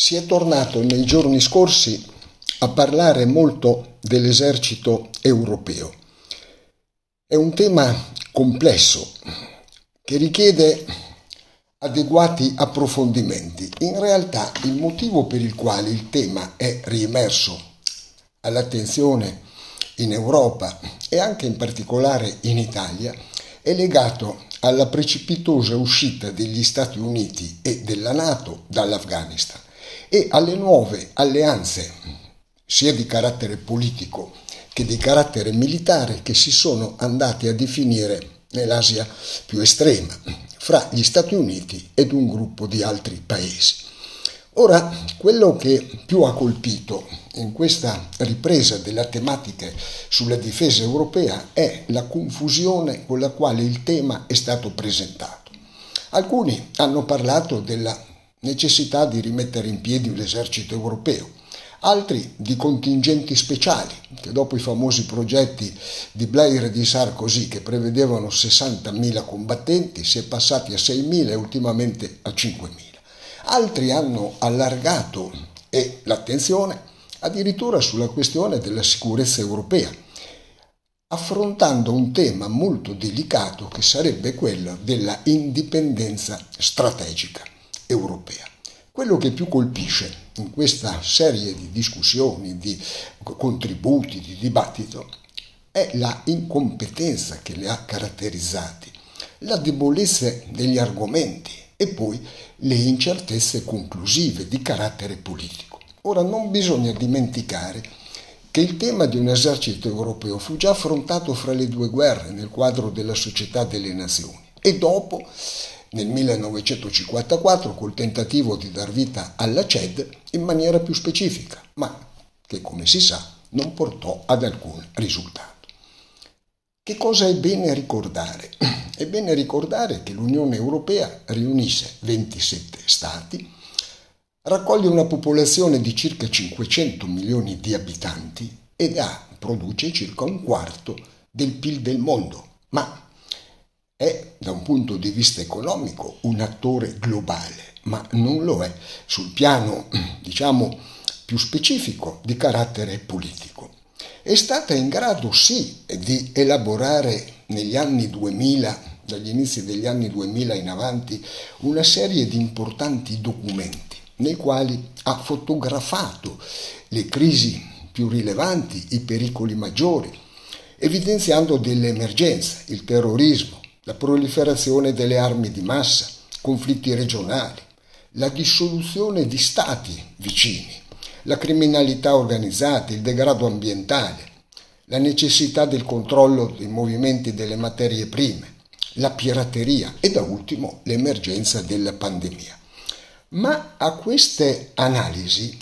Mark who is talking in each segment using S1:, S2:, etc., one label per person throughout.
S1: Si è tornato nei giorni scorsi a parlare molto dell'esercito europeo. È un tema complesso che richiede adeguati approfondimenti. In realtà il motivo per il quale il tema è riemerso all'attenzione in Europa e anche in particolare in Italia è legato alla precipitosa uscita degli Stati Uniti e della Nato dall'Afghanistan e alle nuove alleanze, sia di carattere politico che di carattere militare, che si sono andate a definire nell'Asia più estrema, fra gli Stati Uniti ed un gruppo di altri paesi. Ora, quello che più ha colpito in questa ripresa della tematica sulla difesa europea è la confusione con la quale il tema è stato presentato. Alcuni hanno parlato della necessità di rimettere in piedi l'esercito europeo, altri di contingenti speciali, che dopo i famosi progetti di Blair e di Sarkozy che prevedevano 60.000 combattenti, si è passati a 6.000 e ultimamente a 5.000. Altri hanno allargato e l'attenzione addirittura sulla questione della sicurezza europea, affrontando un tema molto delicato che sarebbe quello della indipendenza strategica europea. Quello che più colpisce in questa serie di discussioni, di contributi, di dibattito, è la incompetenza che le ha caratterizzati, la debolezza degli argomenti e poi le incertezze conclusive di carattere politico. Ora non bisogna dimenticare che il tema di un esercito europeo fu già affrontato fra le due guerre nel quadro della società delle nazioni e dopo nel 1954 col tentativo di dar vita alla CED in maniera più specifica, ma che come si sa non portò ad alcun risultato. Che cosa è bene ricordare? È bene ricordare che l'Unione Europea riunisse 27 Stati, raccoglie una popolazione di circa 500 milioni di abitanti ed ha, produce circa un quarto del PIL del mondo, ma è da un punto di vista economico un attore globale, ma non lo è sul piano, diciamo, più specifico di carattere politico. È stata in grado sì di elaborare negli anni 2000, dagli inizi degli anni 2000 in avanti, una serie di importanti documenti nei quali ha fotografato le crisi più rilevanti, i pericoli maggiori, evidenziando delle emergenze, il terrorismo, la proliferazione delle armi di massa, conflitti regionali, la dissoluzione di stati vicini, la criminalità organizzata, il degrado ambientale, la necessità del controllo dei movimenti delle materie prime, la pirateria e da ultimo l'emergenza della pandemia. Ma a queste analisi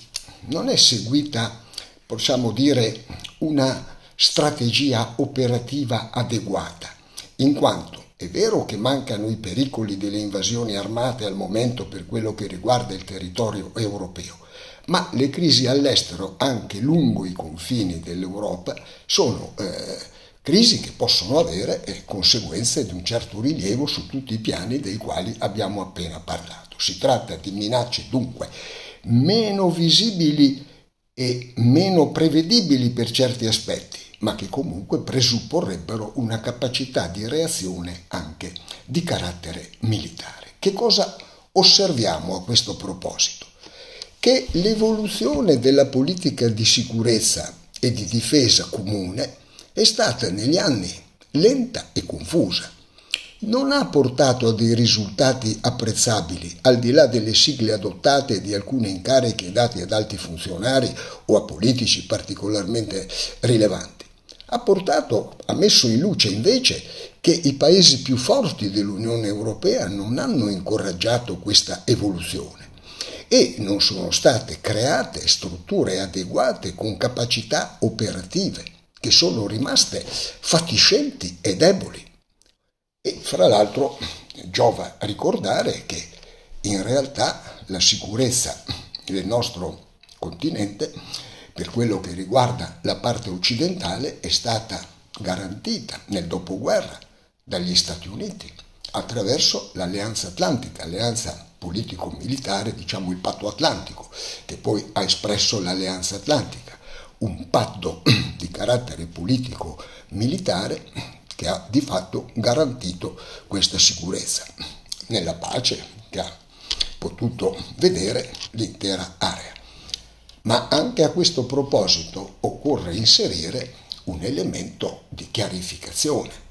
S1: non è seguita, possiamo dire, una strategia operativa adeguata, in quanto è vero che mancano i pericoli delle invasioni armate al momento per quello che riguarda il territorio europeo, ma le crisi all'estero, anche lungo i confini dell'Europa, sono eh, crisi che possono avere eh, conseguenze di un certo rilievo su tutti i piani dei quali abbiamo appena parlato. Si tratta di minacce dunque meno visibili e meno prevedibili per certi aspetti, ma che comunque presupporrebbero una capacità di reazione anche di carattere militare. Che cosa osserviamo a questo proposito? Che l'evoluzione della politica di sicurezza e di difesa comune è stata negli anni lenta e confusa. Non ha portato a dei risultati apprezzabili, al di là delle sigle adottate di alcune incariche date ad alti funzionari o a politici particolarmente rilevanti ha portato, ha messo in luce invece che i paesi più forti dell'Unione Europea non hanno incoraggiato questa evoluzione e non sono state create strutture adeguate con capacità operative che sono rimaste fatiscenti e deboli. E fra l'altro giova ricordare che in realtà la sicurezza del nostro continente per quello che riguarda la parte occidentale è stata garantita nel dopoguerra dagli Stati Uniti attraverso l'Alleanza Atlantica, alleanza politico-militare, diciamo il patto atlantico, che poi ha espresso l'alleanza atlantica, un patto di carattere politico-militare che ha di fatto garantito questa sicurezza nella pace che ha potuto vedere l'intera area. Ma anche a questo proposito occorre inserire un elemento di chiarificazione.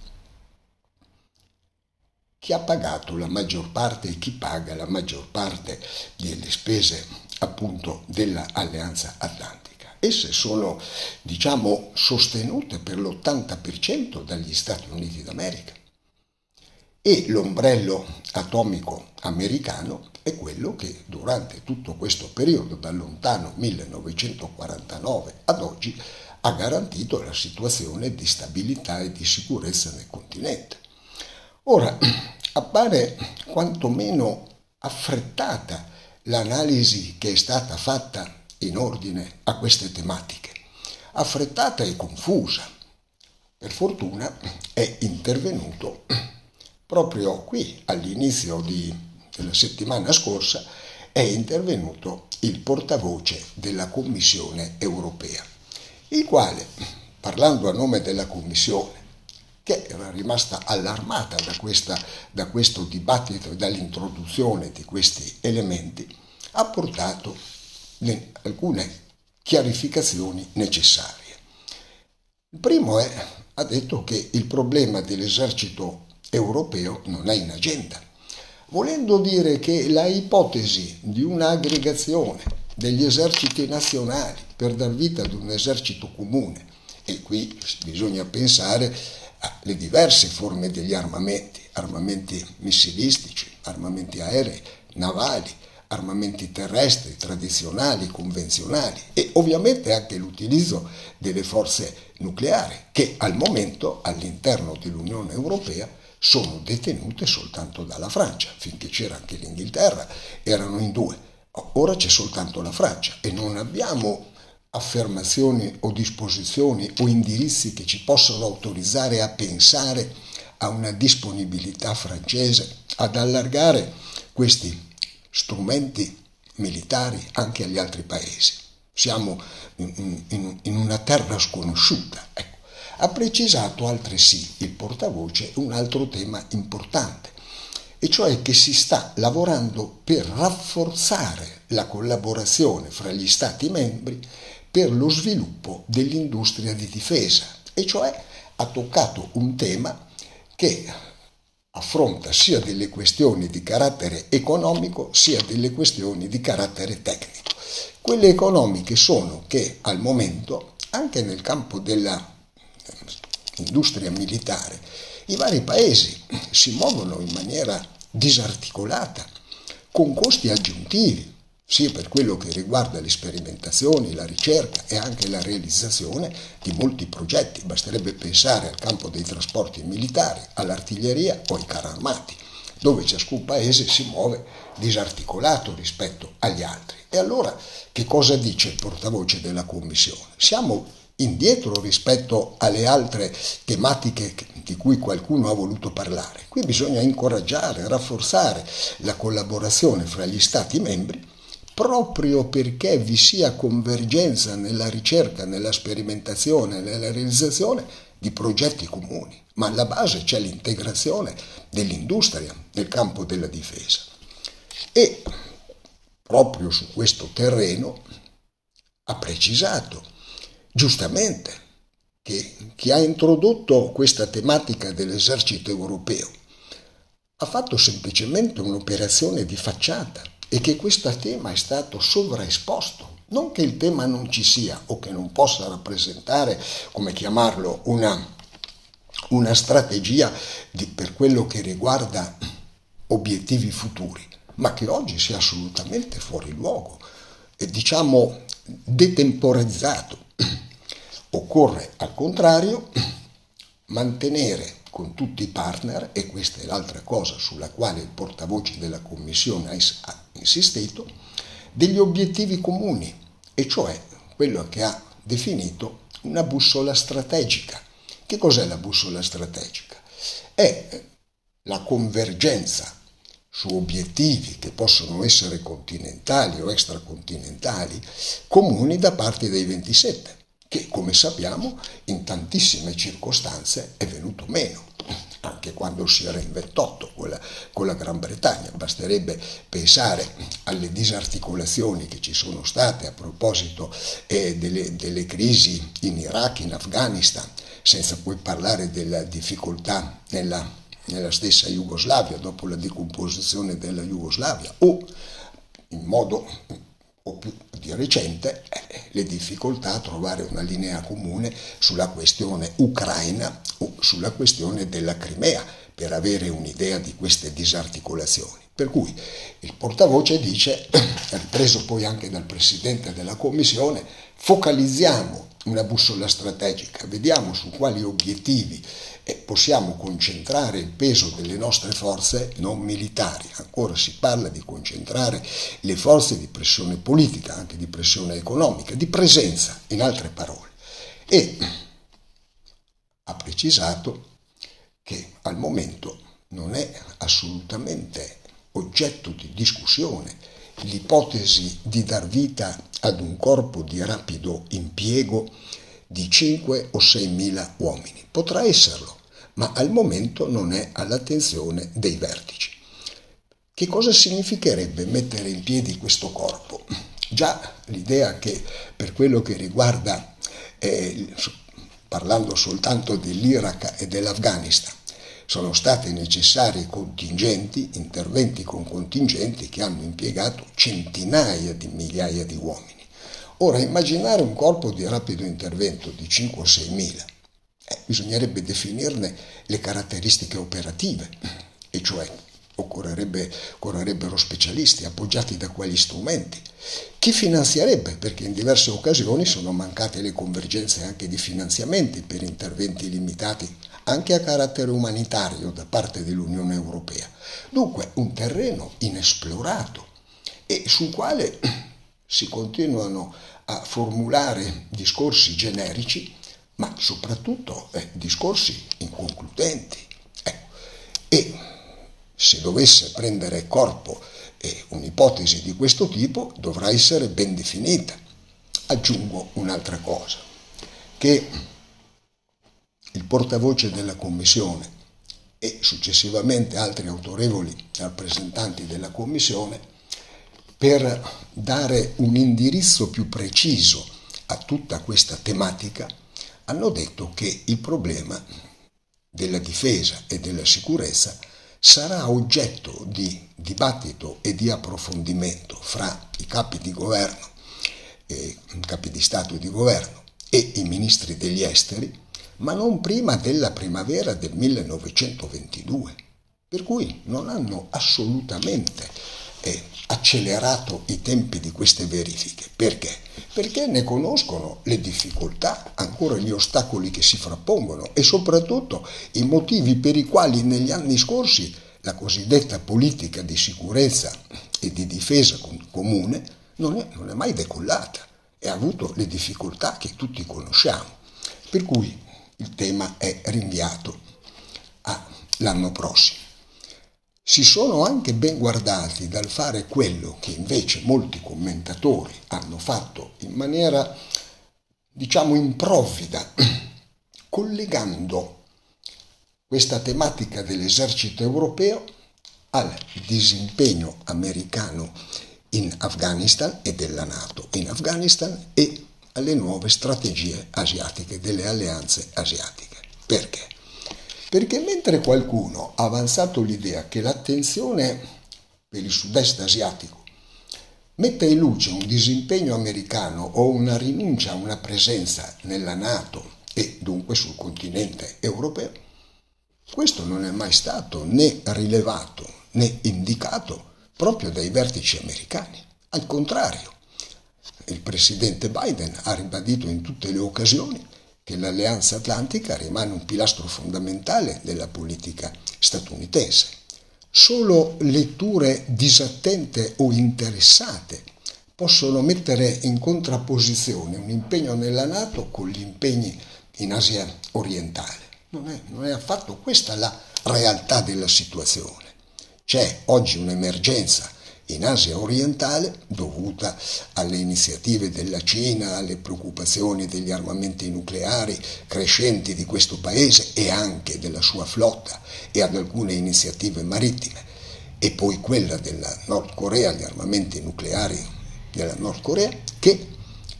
S1: Chi ha pagato la maggior parte e chi paga la maggior parte delle spese appunto dell'Alleanza Atlantica? Esse sono, diciamo, sostenute per l'80% dagli Stati Uniti d'America e l'ombrello atomico americano è quello che durante tutto questo periodo, dal lontano 1949 ad oggi, ha garantito la situazione di stabilità e di sicurezza nel continente. Ora, appare quantomeno affrettata l'analisi che è stata fatta in ordine a queste tematiche, affrettata e confusa. Per fortuna è intervenuto proprio qui all'inizio di, della settimana scorsa, è intervenuto il portavoce della Commissione europea il quale, parlando a nome della Commissione, che era rimasta allarmata da, questa, da questo dibattito e dall'introduzione di questi elementi, ha portato alcune chiarificazioni necessarie. Il primo è, ha detto che il problema dell'esercito europeo non è in agenda, volendo dire che la ipotesi di un'aggregazione degli eserciti nazionali per dar vita ad un esercito comune. E qui bisogna pensare alle diverse forme degli armamenti, armamenti missilistici, armamenti aerei, navali, armamenti terrestri, tradizionali, convenzionali e ovviamente anche l'utilizzo delle forze nucleari che al momento all'interno dell'Unione Europea sono detenute soltanto dalla Francia, finché c'era anche l'Inghilterra, erano in due. Ora c'è soltanto la Francia e non abbiamo affermazioni o disposizioni o indirizzi che ci possono autorizzare a pensare a una disponibilità francese ad allargare questi strumenti militari anche agli altri paesi. Siamo in, in, in una terra sconosciuta. Ecco. Ha precisato altresì il portavoce un altro tema importante e cioè che si sta lavorando per rafforzare la collaborazione fra gli Stati membri per lo sviluppo dell'industria di difesa, e cioè ha toccato un tema che affronta sia delle questioni di carattere economico sia delle questioni di carattere tecnico. Quelle economiche sono che al momento, anche nel campo dell'industria militare, i vari paesi si muovono in maniera disarticolata, con costi aggiuntivi, sia per quello che riguarda le sperimentazioni, la ricerca e anche la realizzazione di molti progetti. Basterebbe pensare al campo dei trasporti militari, all'artiglieria o ai carri armati, dove ciascun paese si muove disarticolato rispetto agli altri. E allora che cosa dice il portavoce della Commissione? Siamo indietro rispetto alle altre tematiche di cui qualcuno ha voluto parlare. Qui bisogna incoraggiare, rafforzare la collaborazione fra gli Stati membri proprio perché vi sia convergenza nella ricerca, nella sperimentazione, nella realizzazione di progetti comuni, ma alla base c'è l'integrazione dell'industria nel campo della difesa. E proprio su questo terreno ha precisato giustamente che chi ha introdotto questa tematica dell'esercito europeo ha fatto semplicemente un'operazione di facciata e che questo tema è stato sovraesposto. Non che il tema non ci sia o che non possa rappresentare, come chiamarlo, una, una strategia di, per quello che riguarda obiettivi futuri, ma che oggi sia assolutamente fuori luogo e diciamo detemporizzato Occorre al contrario mantenere con tutti i partner, e questa è l'altra cosa sulla quale il portavoce della Commissione ha insistito, degli obiettivi comuni, e cioè quello che ha definito una bussola strategica. Che cos'è la bussola strategica? È la convergenza su obiettivi che possono essere continentali o extracontinentali comuni da parte dei 27, che come sappiamo in tantissime circostanze è venuto meno, anche quando si era in 28 con la, Gran Bretagna. Basterebbe pensare alle disarticolazioni che ci sono state a proposito eh, delle, delle crisi in Iraq, in Afghanistan, senza poi parlare della difficoltà nella nella stessa Jugoslavia dopo la decomposizione della Jugoslavia o in modo o più di recente eh, le difficoltà a trovare una linea comune sulla questione ucraina o sulla questione della Crimea per avere un'idea di queste disarticolazioni. Per cui il portavoce dice, ripreso poi anche dal Presidente della Commissione, focalizziamo una bussola strategica, vediamo su quali obiettivi e possiamo concentrare il peso delle nostre forze non militari. Ancora si parla di concentrare le forze di pressione politica, anche di pressione economica, di presenza, in altre parole. E ha precisato che al momento non è assolutamente oggetto di discussione l'ipotesi di dar vita ad un corpo di rapido impiego di 5 o 6 mila uomini. Potrà esserlo, ma al momento non è all'attenzione dei vertici. Che cosa significherebbe mettere in piedi questo corpo? Già l'idea che per quello che riguarda, eh, parlando soltanto dell'Iraq e dell'Afghanistan, sono stati necessari contingenti, interventi con contingenti che hanno impiegato centinaia di migliaia di uomini. Ora, immaginare un corpo di rapido intervento di 5 o 6 mila, eh, bisognerebbe definirne le caratteristiche operative, e cioè occorrerebbe, occorrerebbero specialisti appoggiati da quali strumenti. Chi finanzierebbe? Perché in diverse occasioni sono mancate le convergenze anche di finanziamenti per interventi limitati anche a carattere umanitario da parte dell'Unione Europea. Dunque un terreno inesplorato e sul quale si continuano a formulare discorsi generici, ma soprattutto eh, discorsi inconcludenti. Ecco. E se dovesse prendere corpo eh, un'ipotesi di questo tipo, dovrà essere ben definita. Aggiungo un'altra cosa, che il portavoce della Commissione e successivamente altri autorevoli rappresentanti della Commissione per dare un indirizzo più preciso a tutta questa tematica, hanno detto che il problema della difesa e della sicurezza sarà oggetto di dibattito e di approfondimento fra i capi di governo, eh, capi di Stato e di governo e i ministri degli esteri, ma non prima della primavera del 1922, per cui non hanno assolutamente eh, accelerato i tempi di queste verifiche. Perché? Perché ne conoscono le difficoltà, ancora gli ostacoli che si frappongono e soprattutto i motivi per i quali negli anni scorsi la cosiddetta politica di sicurezza e di difesa comune non è, non è mai decollata e ha avuto le difficoltà che tutti conosciamo. Per cui il tema è rinviato all'anno prossimo si sono anche ben guardati dal fare quello che invece molti commentatori hanno fatto in maniera, diciamo, improvvida, collegando questa tematica dell'esercito europeo al disimpegno americano in Afghanistan e della Nato in Afghanistan e alle nuove strategie asiatiche, delle alleanze asiatiche. Perché? Perché mentre qualcuno ha avanzato l'idea che l'attenzione per il sud-est asiatico metta in luce un disimpegno americano o una rinuncia a una presenza nella Nato e dunque sul continente europeo, questo non è mai stato né rilevato né indicato proprio dai vertici americani. Al contrario, il presidente Biden ha ribadito in tutte le occasioni che l'Alleanza Atlantica rimane un pilastro fondamentale della politica statunitense. Solo letture disattente o interessate possono mettere in contrapposizione un impegno nella Nato con gli impegni in Asia orientale. Non è, non è affatto questa la realtà della situazione. C'è oggi un'emergenza in Asia orientale dovuta alle iniziative della Cina, alle preoccupazioni degli armamenti nucleari crescenti di questo paese e anche della sua flotta e ad alcune iniziative marittime e poi quella della Nord Corea, gli armamenti nucleari della Nord Corea che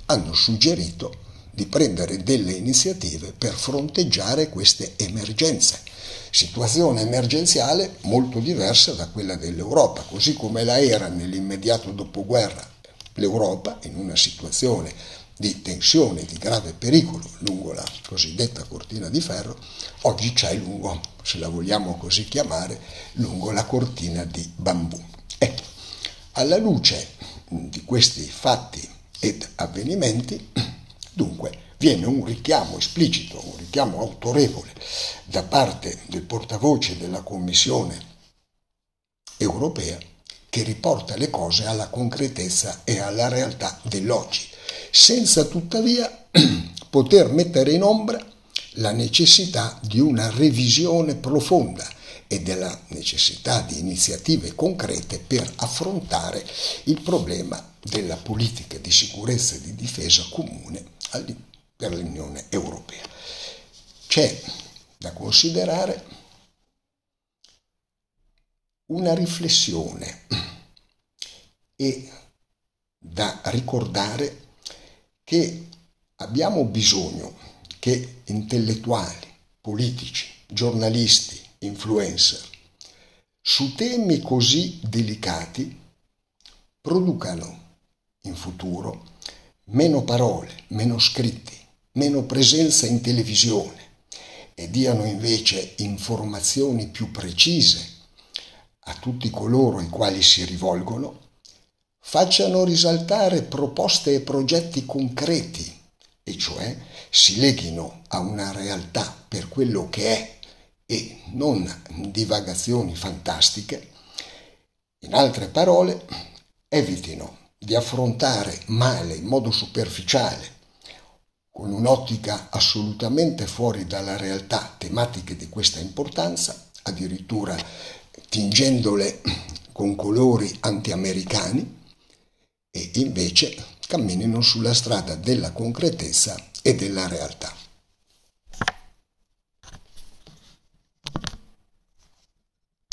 S1: hanno suggerito di prendere delle iniziative per fronteggiare queste emergenze situazione emergenziale molto diversa da quella dell'Europa, così come la era nell'immediato dopoguerra l'Europa in una situazione di tensione, di grave pericolo lungo la cosiddetta cortina di ferro, oggi c'è lungo, se la vogliamo così chiamare, lungo la cortina di bambù. Ecco, alla luce di questi fatti ed avvenimenti, dunque, viene un richiamo esplicito, un richiamo autorevole da parte del portavoce della Commissione europea che riporta le cose alla concretezza e alla realtà dell'oggi, senza tuttavia poter mettere in ombra la necessità di una revisione profonda e della necessità di iniziative concrete per affrontare il problema della politica di sicurezza e di difesa comune per l'Unione Europea. C'è da considerare una riflessione e da ricordare che abbiamo bisogno che intellettuali, politici, giornalisti, influencer, su temi così delicati producano in futuro meno parole, meno scritti, meno presenza in televisione e diano invece informazioni più precise a tutti coloro ai quali si rivolgono, facciano risaltare proposte e progetti concreti, e cioè si leghino a una realtà per quello che è e non divagazioni fantastiche, in altre parole, evitino di affrontare male in modo superficiale, con un'ottica assolutamente fuori dalla realtà tematiche di questa importanza, addirittura tingendole con colori anti-americani, e invece camminino sulla strada della concretezza e della realtà.